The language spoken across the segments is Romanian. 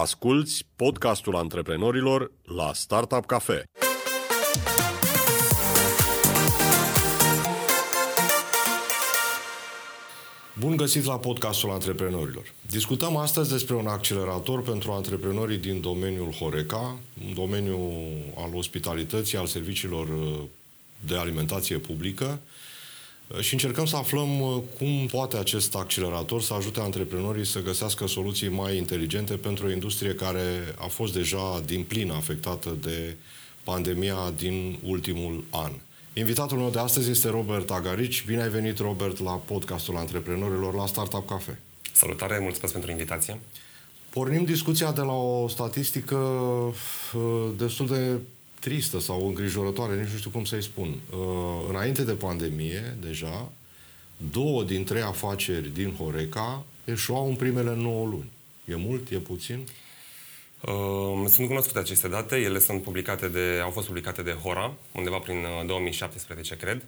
Asculți podcastul antreprenorilor la Startup Cafe. Bun găsit la podcastul antreprenorilor. Discutăm astăzi despre un accelerator pentru antreprenorii din domeniul Horeca, un domeniu al ospitalității, al serviciilor de alimentație publică, și încercăm să aflăm uh, cum poate acest accelerator să ajute antreprenorii să găsească soluții mai inteligente pentru o industrie care a fost deja din plin afectată de pandemia din ultimul an. Invitatul meu de astăzi este Robert Agarici. Bine ai venit, Robert, la podcastul antreprenorilor la Startup Cafe. Salutare, mulțumesc pentru invitație. Pornim discuția de la o statistică uh, destul de tristă sau îngrijorătoare, nici nu știu cum să-i spun. Uh, înainte de pandemie, deja, două din trei afaceri din Horeca eșuau în primele 9 luni. E mult? E puțin? Uh, sunt cunoscute aceste date, ele sunt publicate de, au fost publicate de Hora, undeva prin 2017, uh, cred.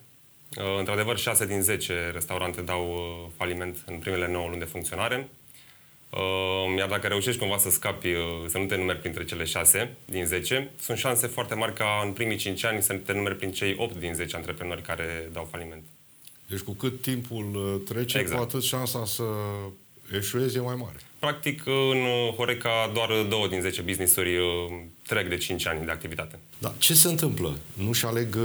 Uh, într-adevăr, 6 din 10 restaurante dau uh, faliment în primele 9 luni de funcționare. Ehm, iar dacă reușești cumva să scapi, uh, să nu te numeri printre cele 6 din 10, sunt șanse foarte mari ca în primii 5 ani să te numeri prin cei 8 din 10 antreprenori care dau faliment. Deci cu cât timpul uh, trece, exact. cu atât șansa să eșuezi e mai mare. Practic, în Horeca, doar 2 din 10 business-uri uh, trec de 5 ani de activitate. Da, ce se întâmplă? Nu-și aleg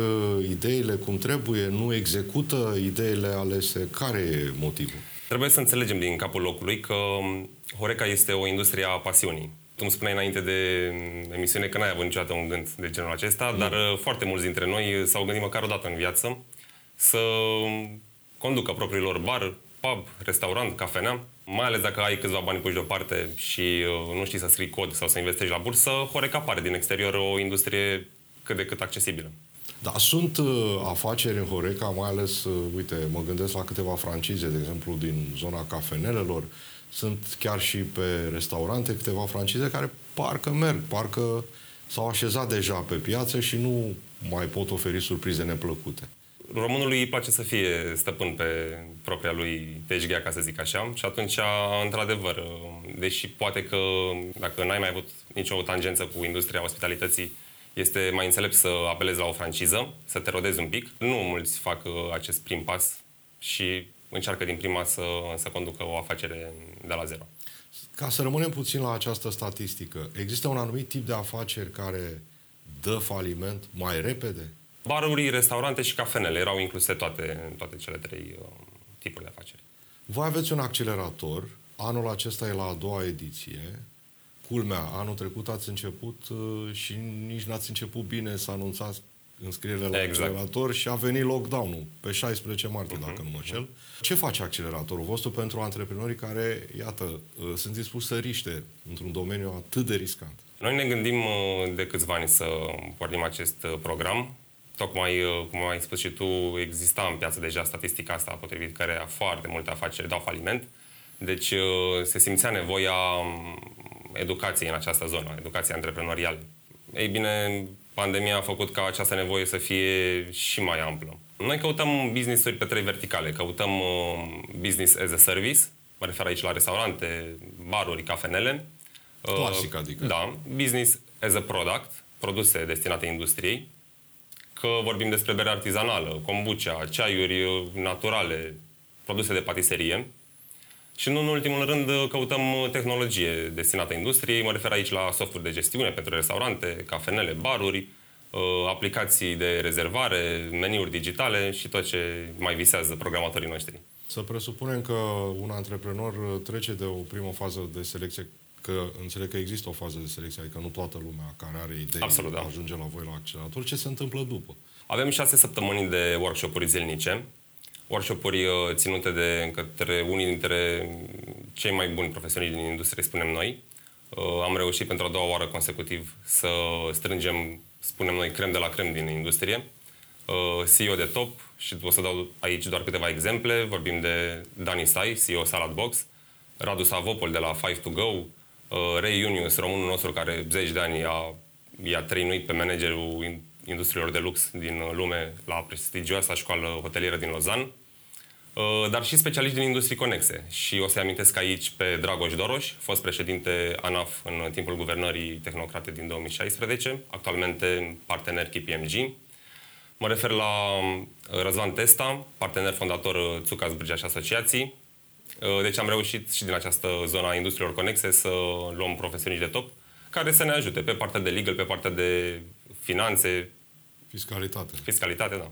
ideile cum trebuie? Nu execută ideile alese? Care e motivul? Trebuie să înțelegem din capul locului că um, Horeca este o industrie a pasiunii. Tu îmi spuneai înainte de um, emisiune că n-ai avut niciodată un gând de genul acesta, mm. dar uh, foarte mulți dintre noi s-au gândit măcar o dată în viață să um, conducă propriul lor bar, pub, restaurant, cafenea, mai ales dacă ai câțiva bani puși deoparte și uh, nu știi să scrii cod sau să investești la bursă, Horeca pare din exterior o industrie cât de cât accesibilă. Da, sunt uh, afaceri în Horeca, mai ales, uh, uite, mă gândesc la câteva francize, de exemplu, din zona cafenelelor, sunt chiar și pe restaurante câteva francize care parcă merg, parcă s-au așezat deja pe piață și nu mai pot oferi surprize neplăcute. Românului îi place să fie stăpân pe propria lui teșghea, ca să zic așa, și atunci, într-adevăr, uh, deși poate că dacă n-ai mai avut nicio tangență cu industria ospitalității, este mai înțelept să apelezi la o franciză, să te rodezi un pic. Nu mulți fac uh, acest prim pas și încearcă din prima să, să conducă o afacere de la zero. Ca să rămânem puțin la această statistică, există un anumit tip de afaceri care dă faliment mai repede? Baruri, restaurante și cafenele erau incluse toate, toate cele trei uh, tipuri de afaceri. Voi aveți un accelerator, anul acesta e la a doua ediție, Culmea, anul trecut ați început uh, și nici n-ați început bine să anunțați înscrierile la exact. accelerator și a venit lockdown-ul pe 16 martie, uh-huh. dacă nu mă șel. Ce face acceleratorul vostru pentru antreprenorii care, iată, uh, sunt dispuși să riște într-un domeniu atât de riscant? Noi ne gândim uh, de câțiva ani să pornim acest program. Tocmai, cum ai spus și tu, exista în piață deja statistica asta potrivit care foarte multe afaceri dau faliment. Deci se simțea nevoia um, educației în această zonă, educația antreprenorială. Ei bine, pandemia a făcut ca această nevoie să fie și mai amplă. Noi căutăm business-uri pe trei verticale. Căutăm uh, business as a service, mă refer aici la restaurante, baruri, cafenele. Uh, Clasic, adică. Da. Business as a product, produse destinate industriei. Că vorbim despre bere artizanală, kombucha, ceaiuri uh, naturale, produse de patiserie. Și nu în ultimul rând căutăm tehnologie destinată industriei. Mă refer aici la software de gestiune pentru restaurante, cafenele, baruri, uh, aplicații de rezervare, meniuri digitale și tot ce mai visează programatorii noștri. Să presupunem că un antreprenor trece de o primă fază de selecție, că înțeleg că există o fază de selecție, adică nu toată lumea care are idei Absolut, da. ajunge la voi la accelerator. Ce se întâmplă după? Avem șase săptămâni de workshop-uri zilnice workshop-uri uh, ținute de către unii dintre cei mai buni profesioniști din industrie, spunem noi. Uh, am reușit pentru a doua oară consecutiv să strângem, spunem noi, crem de la crem din industrie. Uh, CEO de top și o să dau aici doar câteva exemple. Vorbim de Dani Sai, CEO Salad Box, Radu Savopol de la Five to Go, Ray Junius, românul nostru care zeci de ani a, i-a trăinuit pe managerul industriilor de lux din lume la prestigioasa școală hotelieră din Lausanne. Uh, dar și specialiști din industrii conexe. Și o să-i amintesc aici pe Dragoș Doroș, fost președinte ANAF în timpul guvernării tehnocrate din 2016, actualmente partener KPMG. Mă refer la uh, Răzvan Testa, partener fondator uh, Țuca Zbârgea și Asociații. Deci am reușit și din această zona a industriilor conexe să luăm profesioniști de top care să ne ajute pe partea de legal, pe partea de finanțe. Fiscalitate. Fiscalitate, da.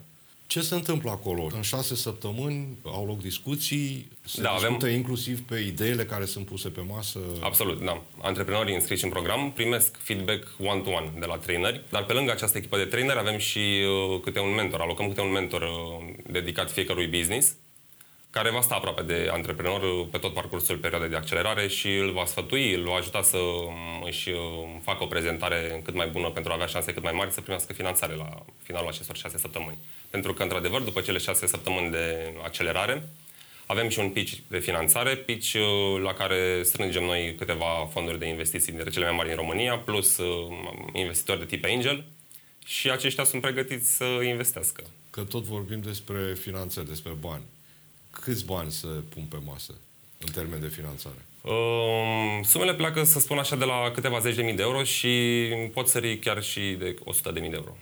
Ce se întâmplă acolo? În șase săptămâni au loc discuții, se da, discută avem... inclusiv pe ideile care sunt puse pe masă? Absolut, da. Antreprenorii înscriși în program primesc feedback one-to-one de la traineri, dar pe lângă această echipă de traineri avem și uh, câte un mentor, alocăm câte un mentor uh, dedicat fiecărui business care va sta aproape de antreprenor pe tot parcursul perioadei de accelerare și îl va sfătui, îl va ajuta să um, își um, facă o prezentare cât mai bună pentru a avea șanse cât mai mari să primească finanțare la finalul acestor șase săptămâni. Pentru că, într-adevăr, după cele șase săptămâni de accelerare, avem și un pitch de finanțare, pitch uh, la care strângem noi câteva fonduri de investiții dintre cele mai mari în România, plus uh, investitori de tip angel, și aceștia sunt pregătiți să investească. Că tot vorbim despre finanțe, despre bani câți bani să pun pe masă în termen de finanțare? Um, sumele pleacă, să spun așa, de la câteva zeci de mii de euro și pot sări chiar și de 100 de mii de euro.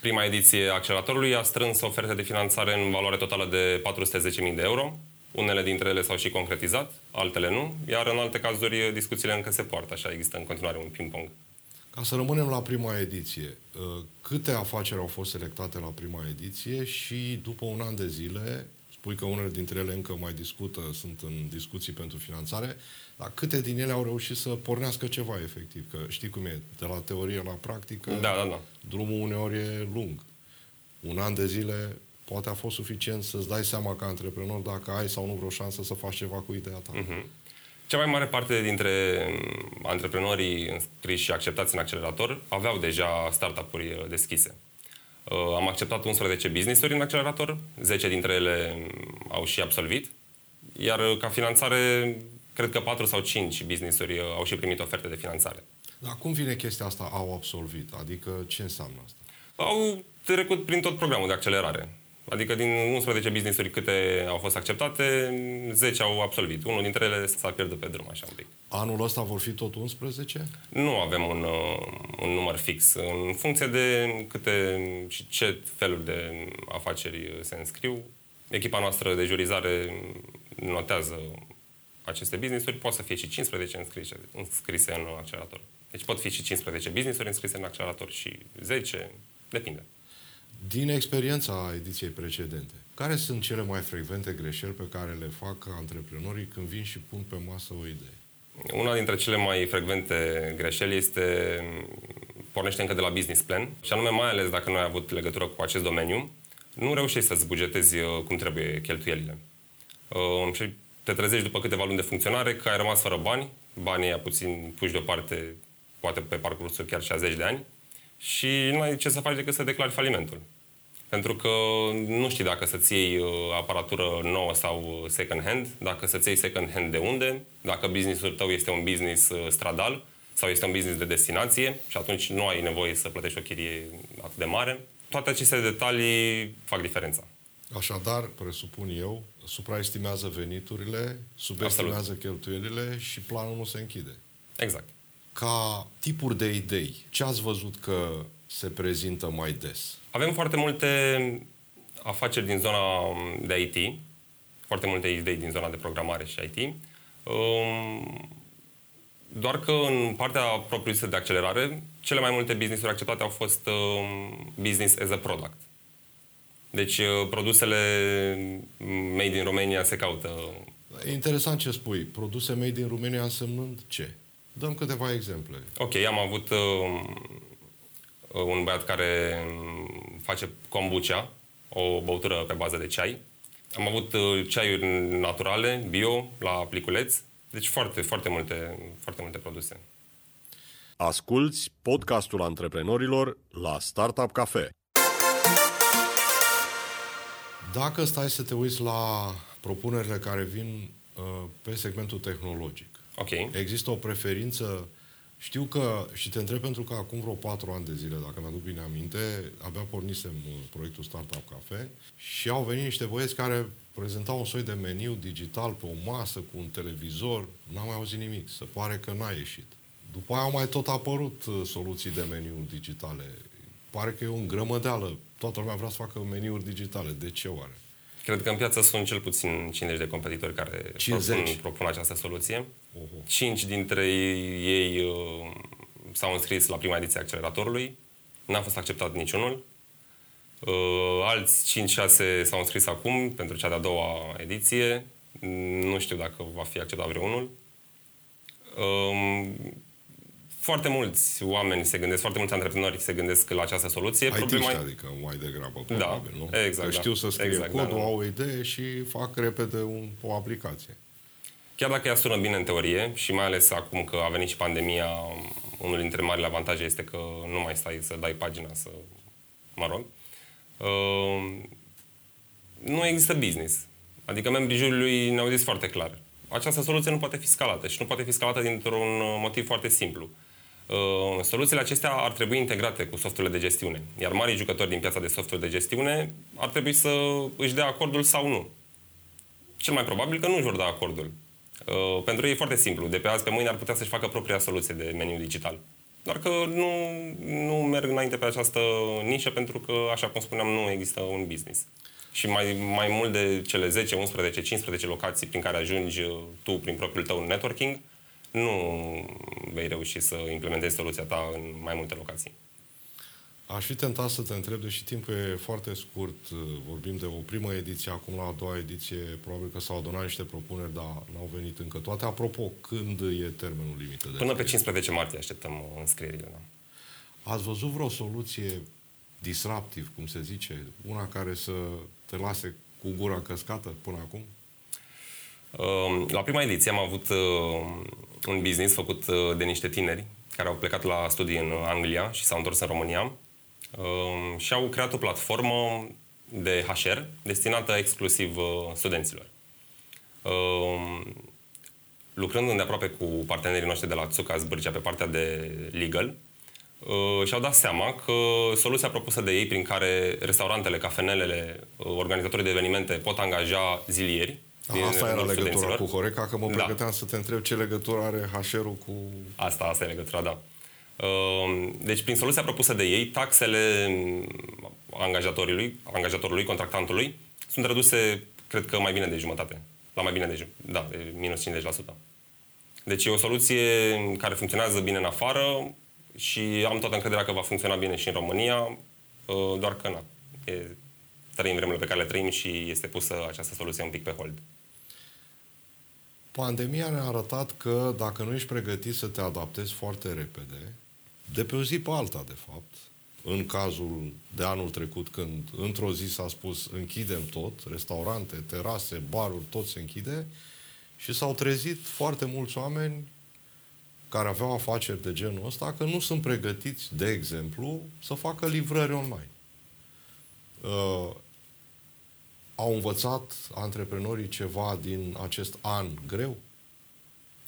Prima ediție a acceleratorului a strâns oferte de finanțare în valoare totală de 410.000 de euro. Unele dintre ele s-au și concretizat, altele nu, iar în alte cazuri discuțiile încă se poartă, așa există în continuare un ping-pong. Ca să rămânem la prima ediție, uh, câte afaceri au fost selectate la prima ediție și după un an de zile spui că unele dintre ele încă mai discută, sunt în discuții pentru finanțare, dar câte din ele au reușit să pornească ceva efectiv? Că știi cum e, de la teorie la practică, da, da, da. drumul uneori e lung. Un an de zile poate a fost suficient să-ți dai seama ca antreprenor dacă ai sau nu vreo șansă să faci ceva cu ideea ta. Uh-huh. Cea mai mare parte dintre antreprenorii înscriși și acceptați în accelerator aveau deja startup-uri deschise. Uh, am acceptat 11 business-uri în accelerator, 10 dintre ele au și absolvit, iar uh, ca finanțare, cred că 4 sau 5 business-uri uh, au și primit oferte de finanțare. Dar cum vine chestia asta, au absolvit? Adică ce înseamnă asta? Au trecut prin tot programul de accelerare. Adică din 11 business-uri câte au fost acceptate, 10 au absolvit. Unul dintre ele s-a pierdut pe drum, așa un pic. Anul ăsta vor fi tot 11? Nu avem un, uh, un număr fix. În funcție de câte și ce feluri de afaceri se înscriu, echipa noastră de jurizare notează aceste business-uri. Poate să fie și 15 înscrise, înscrise în accelerator. Deci pot fi și 15 business-uri înscrise în accelerator și 10, depinde. Din experiența ediției precedente, care sunt cele mai frecvente greșeli pe care le fac antreprenorii când vin și pun pe masă o idee? Una dintre cele mai frecvente greșeli este pornește încă de la business plan și anume mai ales dacă nu ai avut legătură cu acest domeniu, nu reușești să-ți bugetezi uh, cum trebuie cheltuielile. Uh, și te trezești după câteva luni de funcționare că ai rămas fără bani, banii aia puțin puși deoparte, poate pe parcursul chiar și a zeci de ani, și nu ai ce să faci decât să declari falimentul. Pentru că nu știi dacă să-ți iei uh, aparatură nouă sau uh, second hand, dacă să-ți iei second hand de unde, dacă businessul tău este un business uh, stradal sau este un business de destinație și atunci nu ai nevoie să plătești o chirie atât de mare. Toate aceste detalii fac diferența. Așadar, presupun eu, supraestimează veniturile, subestimează Absolut. cheltuielile și planul nu se închide. Exact. Ca tipuri de idei, ce ați văzut că se prezintă mai des? Avem foarte multe afaceri din zona de IT, foarte multe idei din zona de programare și IT. Um, doar că în partea propriu de accelerare, cele mai multe business-uri acceptate au fost um, business as a product. Deci uh, produsele made in Romania se caută. E interesant ce spui. Produse made in Romania însemnând ce? Dăm câteva exemple. Ok, am avut uh, un băiat care face kombucha, o băutură pe bază de ceai. Am avut uh, ceaiuri naturale, bio, la pliculeț. Deci foarte, foarte multe, foarte multe produse. Asculți podcastul antreprenorilor la Startup Cafe. Dacă stai să te uiți la propunerile care vin uh, pe segmentul tehnologic, okay. există o preferință Știu că, și te întreb pentru că acum vreo patru ani de zile, dacă mi-aduc bine aminte, abia pornisem uh, proiectul Startup Cafe și au venit niște băieți care prezentau un soi de meniu digital pe o masă cu un televizor. N-am mai auzit nimic. Se pare că n-a ieșit. După aia au mai tot apărut uh, soluții de meniu digitale. Pare că e o grămădeală. Toată lumea vrea să facă meniuri digitale. De ce oare? Cred că în piață sunt cel puțin 50 de competitori care 50. Propun, propun această soluție. Oho. 5 dintre ei uh, s-au înscris la prima ediție a acceleratorului. N-a fost acceptat niciunul. Uh, alți 5-6 s-au înscris acum pentru cea de-a doua ediție. Nu știu dacă va fi acceptat vreunul. Uh, foarte mulți oameni se gândesc, foarte mulți antreprenori se gândesc la această soluție. IT Problema- adică mai degrabă, probabil, nu? exact, Că da. știu să scrie Exact, da, codul, da. au o idee și fac repede un, o aplicație. Chiar dacă ea sună bine în teorie și mai ales acum că a venit și pandemia, unul dintre marile avantaje este că nu mai stai să dai pagina să... mă rog. Uh, nu există business. Adică membrii juriului ne-au zis foarte clar. Această soluție nu poate fi scalată și nu poate fi scalată dintr-un motiv foarte simplu. Uh, soluțiile acestea ar trebui integrate cu softurile de gestiune, iar marii jucători din piața de software de gestiune ar trebui să își dea acordul sau nu. Cel mai probabil că nu își vor da acordul. Uh, pentru ei e foarte simplu. De pe azi pe mâine ar putea să-și facă propria soluție de meniu digital. Doar că nu, nu merg înainte pe această nișă pentru că, așa cum spuneam, nu există un business. Și mai, mai mult de cele 10, 11, 15 locații prin care ajungi uh, tu prin propriul tău networking, nu vei reuși să implementezi soluția ta în mai multe locații. Aș fi tentat să te întreb, deși timpul e foarte scurt, uh, vorbim de o primă ediție, acum la a doua ediție, probabil că s-au adunat niște propuneri, dar n-au venit încă toate. Apropo, când e termenul limită? De Până pe înscriere? 15 martie așteptăm uh, înscrierile. Da. Ați văzut vreo soluție disruptiv, cum se zice, una care să te lase cu gura căscată până acum? Uh, La prima ediție am avut uh, un business făcut uh, de niște tineri care au plecat la studii în Anglia și s-au întors în România uh, și au creat o platformă de HR destinată exclusiv uh, studenților. Uh, Lucrând îndeaproape cu partenerii noștri de la Tsuka Zbârcea pe partea de legal, uh, și-au dat seama că soluția propusă de ei prin care restaurantele, cafenelele, uh, organizatorii de evenimente pot angaja zilieri din Asta era rândul legătura studenților. cu Horeca, că mă Da. pregăteam să te întreb ce legătură are HR-ul cu... Asta, asta e legătura, da. Uh, Deci, prin soluția propusă de ei, taxele angajatorului, angajatorului, contractantului, sunt reduse, cred că, mai bine de jumătate. La mai bine de jumătate. Da, de minus 50%. Deci e o soluție care funcționează bine în afară și am toată încrederea că va funcționa bine și în România, uh, doar că na, e, trăim vremurile pe care le trăim și este pusă această soluție un pic pe hold. Pandemia ne-a arătat că dacă nu ești pregătit să te adaptezi foarte repede, de pe o zi pe alta, de fapt, în cazul de anul trecut, când într-o zi s-a spus închidem tot, restaurante, terase, baruri, tot se închide, și s-au trezit foarte mulți oameni care aveau afaceri de genul ăsta, că nu sunt pregătiți, de exemplu, să facă livrări online. Uh, au învățat antreprenorii ceva din acest an greu?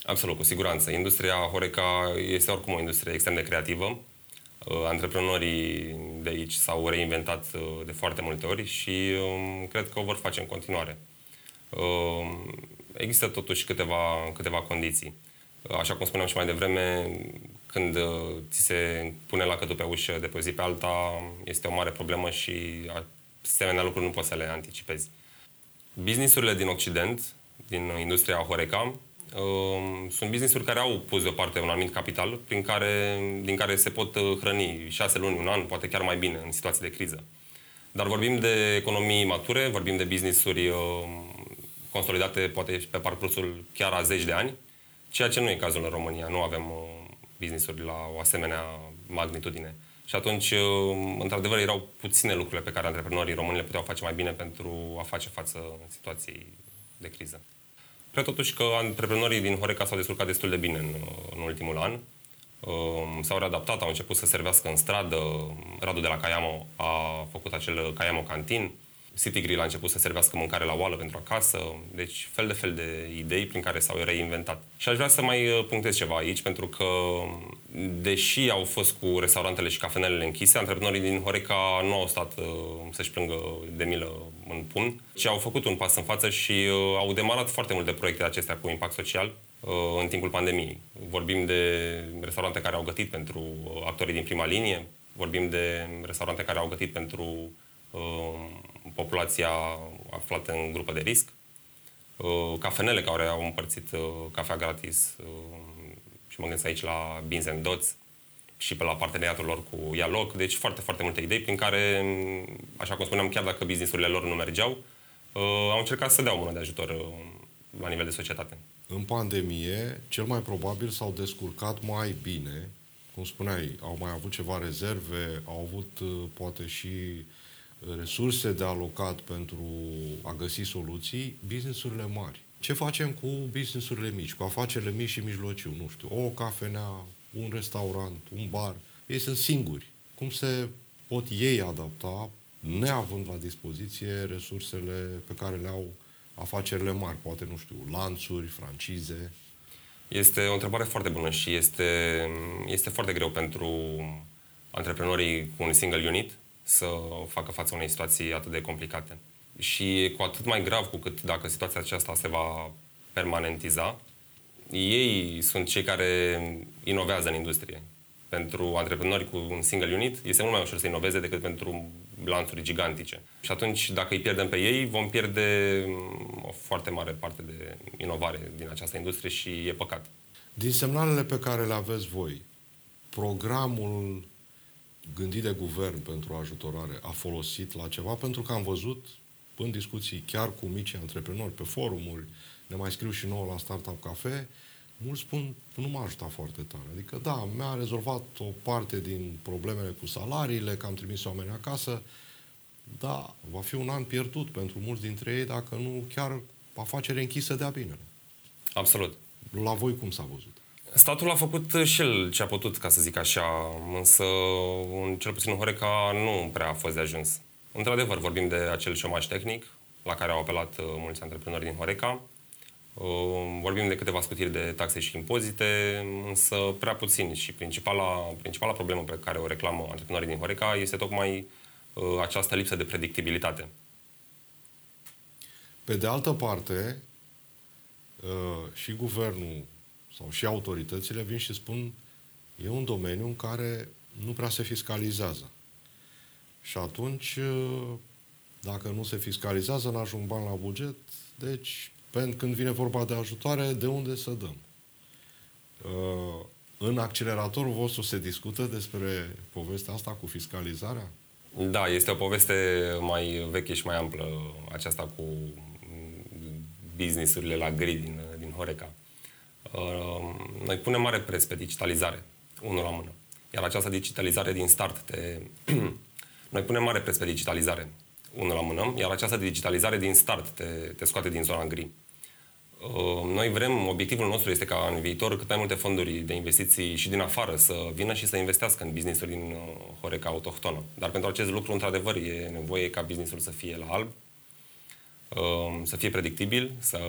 Absolut, cu siguranță. Industria Horeca este oricum o industrie extrem de creativă. Uh, Antreprenorii de aici s-au reinventat uh, de foarte multe ori și um, cred că o vor face în continuare. Uh, Există totuși câteva, câteva condiții. Uh, Așa cum spuneam și mai devreme, când uh, ți se pune lacătul pe ușă de pe o zi pe alta, este o mare problemă și asemenea lucruri nu poți să le anticipezi. Businessurile din Occident, din industria Horeca, uh, sunt businessuri care au pus deoparte un anumit capital prin care, din care se pot uh, hrăni șase luni, un an, poate chiar mai bine în situații de criză. Dar vorbim de economii mature, vorbim de businessuri uh, consolidate poate și pe parcursul chiar a zeci de ani, ceea ce nu e cazul în România. Nu avem uh, businessuri la o asemenea magnitudine. Și atunci, uh, într-adevăr, erau puține lucrurile pe care antreprenorii români le puteau face mai bine pentru a face față situației de criză. Cred totuși că antreprenorii din Horeca s-au descurcat destul de bine în, în ultimul an. Um, S-au readaptat, au început să servească în stradă. Radu de la Caiamo a făcut acel Caiamo Cantin. City Grill a început să servească mâncare la oală pentru acasă, deci fel de fel de idei prin care s-au reinventat. Și aș vrea să mai uh, punctez ceva aici, pentru că deși au fost cu restaurantele și cafenelele închise, antreprenorii din Horeca nu au stat uh, să-și plângă de milă în pun, ci au făcut un pas în față și uh, au demarat foarte multe proiecte acestea cu impact social în timpul pandemiei. Vorbim de restaurante care au gătit pentru actorii din prima linie, vorbim de restaurante care au gătit pentru populația aflată în grupă de risc, uh, cafenele care au împărțit uh, cafea gratis uh, și mă gândesc aici la Beans and Dots și pe la parteneriatul lor cu Ialoc, deci foarte, foarte multe idei prin care, așa cum spuneam, chiar dacă businessurile lor nu mergeau, au încercat să dea o mână de ajutor la nivel de societate. În pandemie, cel mai probabil s-au descurcat mai bine, cum spuneai, au mai avut ceva rezerve, au avut poate și resurse de alocat pentru a găsi soluții, businessurile mari. Ce facem cu businessurile mici, cu afacerile mici și mijlociu? Nu știu, o cafenea, un restaurant, un bar. Ei sunt singuri. Cum se pot ei adapta, neavând la dispoziție resursele pe care le au afacerile mari, poate, nu știu, lanțuri, francize? Este o întrebare foarte bună și este, este foarte greu pentru antreprenorii cu un single unit să facă față unei situații atât de complicate. Și cu atât mai grav cu cât dacă situația aceasta se va permanentiza, ei sunt cei care inovează în industrie. Pentru antreprenori cu un single unit este mult mai ușor să inoveze decât pentru lanțuri gigantice. Și atunci, dacă îi pierdem pe ei, vom pierde mm, o foarte mare parte de inovare din această industrie și e păcat. Din semnalele pe care le aveți voi, programul gândit de guvern pentru ajutorare a folosit la ceva? Pentru că am văzut în discuții chiar cu mici antreprenori pe forumuri, ne mai scriu și nouă la Startup Cafe, mulți spun, nu m-a ajutat foarte tare. Adică, da, mi-a rezolvat o parte din problemele cu salariile, că am trimis oameni acasă, da, va fi un an pierdut pentru mulți dintre ei, dacă nu chiar afacere închisă de-a binele. Absolut. La voi cum s-a văzut? Statul a făcut și el ce a putut, ca să zic așa, însă, în cel puțin în Horeca, nu prea a fost de ajuns. Într-adevăr, vorbim de acel șomaj tehnic, la care au apelat uh, mulți antreprenori din Horeca. Uh, vorbim de câteva scutiri de taxe și impozite, însă prea puțin și principala, principala problemă pe care o reclamă antreprenorii din Horeca este tocmai uh, această lipsă de predictibilitate. Pe de altă parte, și guvernul sau și autoritățile vin și spun e un domeniu în care nu prea se fiscalizează. Și atunci, dacă nu se fiscalizează, n-ajung bani la buget, deci când vine vorba de ajutoare, de unde să dăm? Uh, în acceleratorul vostru se discută despre povestea asta cu fiscalizarea? Da, este o poveste mai veche și mai amplă aceasta cu businessurile la grid din, din Horeca. Ehm, noi punem mare preț pe digitalizare, unul la mână. Iar această digitalizare din start te... Noi punem mare preț pe digitalizare, unul la mână, iar această digitalizare din start te, te scoate din zona gri. Ehm, noi vrem, obiectivul nostru este ca în viitor cât mai multe fonduri de investiții și din afară să vină și să investească în business-uri din uh, Horeca autohtonă. Dar pentru acest lucru, într-adevăr, e nevoie ca business-ul să fie la alb, Um, să fie predictibil, să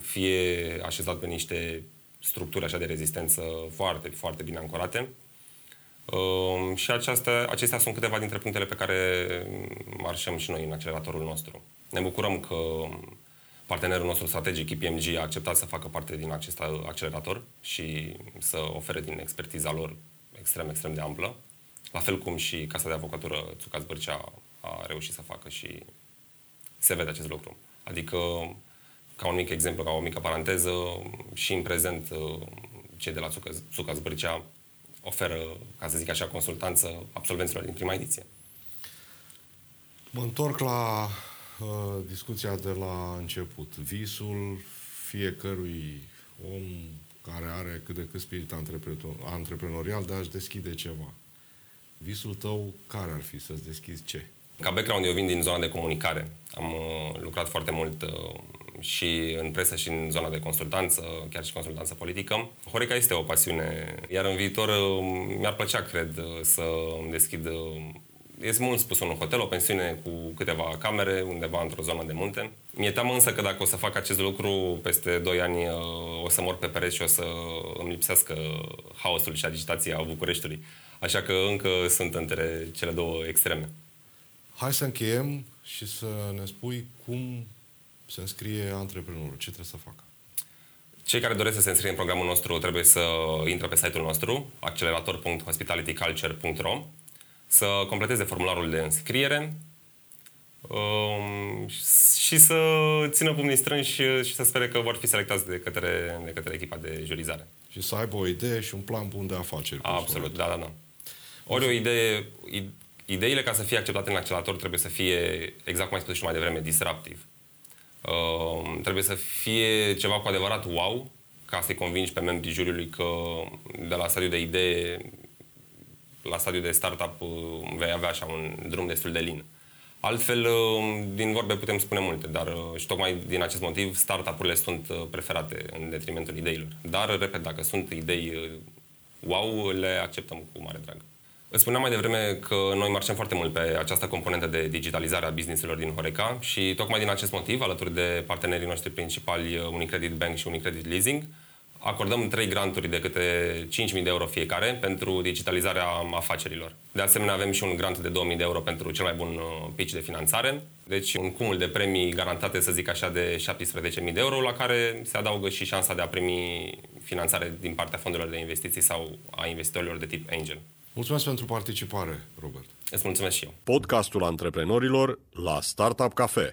fie așezat pe niște structuri așa de rezistență foarte, foarte bine ancorate. Um, și aceasta, acestea sunt câteva dintre punctele pe care marșăm și noi în acceleratorul nostru. Ne bucurăm că partenerul nostru strategic, IPMG, a acceptat să facă parte din acest accelerator și să ofere din expertiza lor extrem, extrem de amplă. La fel cum și Casa de Avocatură Țucați Bărcea a reușit să facă și se vede acest lucru. Adică, ca un mic exemplu, ca o mică paranteză, și în prezent cei de la Suca Zbârcea oferă, ca să zic așa, consultanță absolvenților din prima ediție. Mă întorc la uh, discuția de la început. Visul fiecărui om care are cât de cât spirit antreprenorial de a-și deschide ceva. Visul tău care ar fi să-ți deschizi ce? Ca background, eu vin din zona de comunicare. Am uh, lucrat foarte mult uh, și în presă și în zona de consultanță, chiar și consultanță politică. Horeca este o pasiune, iar în viitor uh, mi-ar plăcea, cred, să îmi deschid este mult spus un hotel, o pensiune cu câteva camere, undeva într-o zonă de munte. Mi-e teamă însă că dacă o să fac acest lucru, peste 2 ani o să mor pe pereți și o să îmi lipsească haosul și agitația Bucureștiului. Așa că încă sunt între cele două extreme. Hai să încheiem și să ne spui cum se înscrie antreprenorul, ce trebuie să facă. Cei care doresc să se înscrie în programul nostru trebuie să intre pe site-ul nostru, accelerator.hospitalityculture.ro, să completeze formularul de înscriere um, și să țină pumnii strânși și să spere că vor fi selectați de către, de către echipa de jurizare. Și să aibă o idee și un plan bun de afaceri. Absolut, da, da, da. Ori o idee, ideile ca să fie acceptate în accelerator trebuie să fie, exact cum ai spus și mai devreme, disruptiv. Uh, trebuie să fie ceva cu adevărat wow, ca să-i convingi pe membrii juriului că de la stadiul de idee la stadiul de startup uh, vei avea așa un drum destul de lin. Altfel, uh, din vorbe putem spune multe, dar uh, și tocmai din acest motiv startup-urile sunt preferate în detrimentul ideilor. Dar, repet, dacă sunt idei wow, le acceptăm cu mare drag. Îți spuneam mai devreme că noi marcăm foarte mult pe această componentă de digitalizare a businesselor din Horeca și tocmai din acest motiv, alături de partenerii noștri principali, Unicredit Bank și Unicredit Leasing, acordăm trei granturi de câte 5.000 de euro fiecare pentru digitalizarea afacerilor. De asemenea, avem și un grant de 2.000 de euro pentru cel mai bun uh, pitch de finanțare. Deci un cumul de premii garantate, să zic așa, de 17.000 de euro, la care se adaugă și șansa de a primi finanțare din partea fondurilor de investiții sau a investitorilor de tip angel. Mulțumesc pentru participare, Robert. Îți mulțumesc și eu. Podcastul antreprenorilor la Startup Cafe.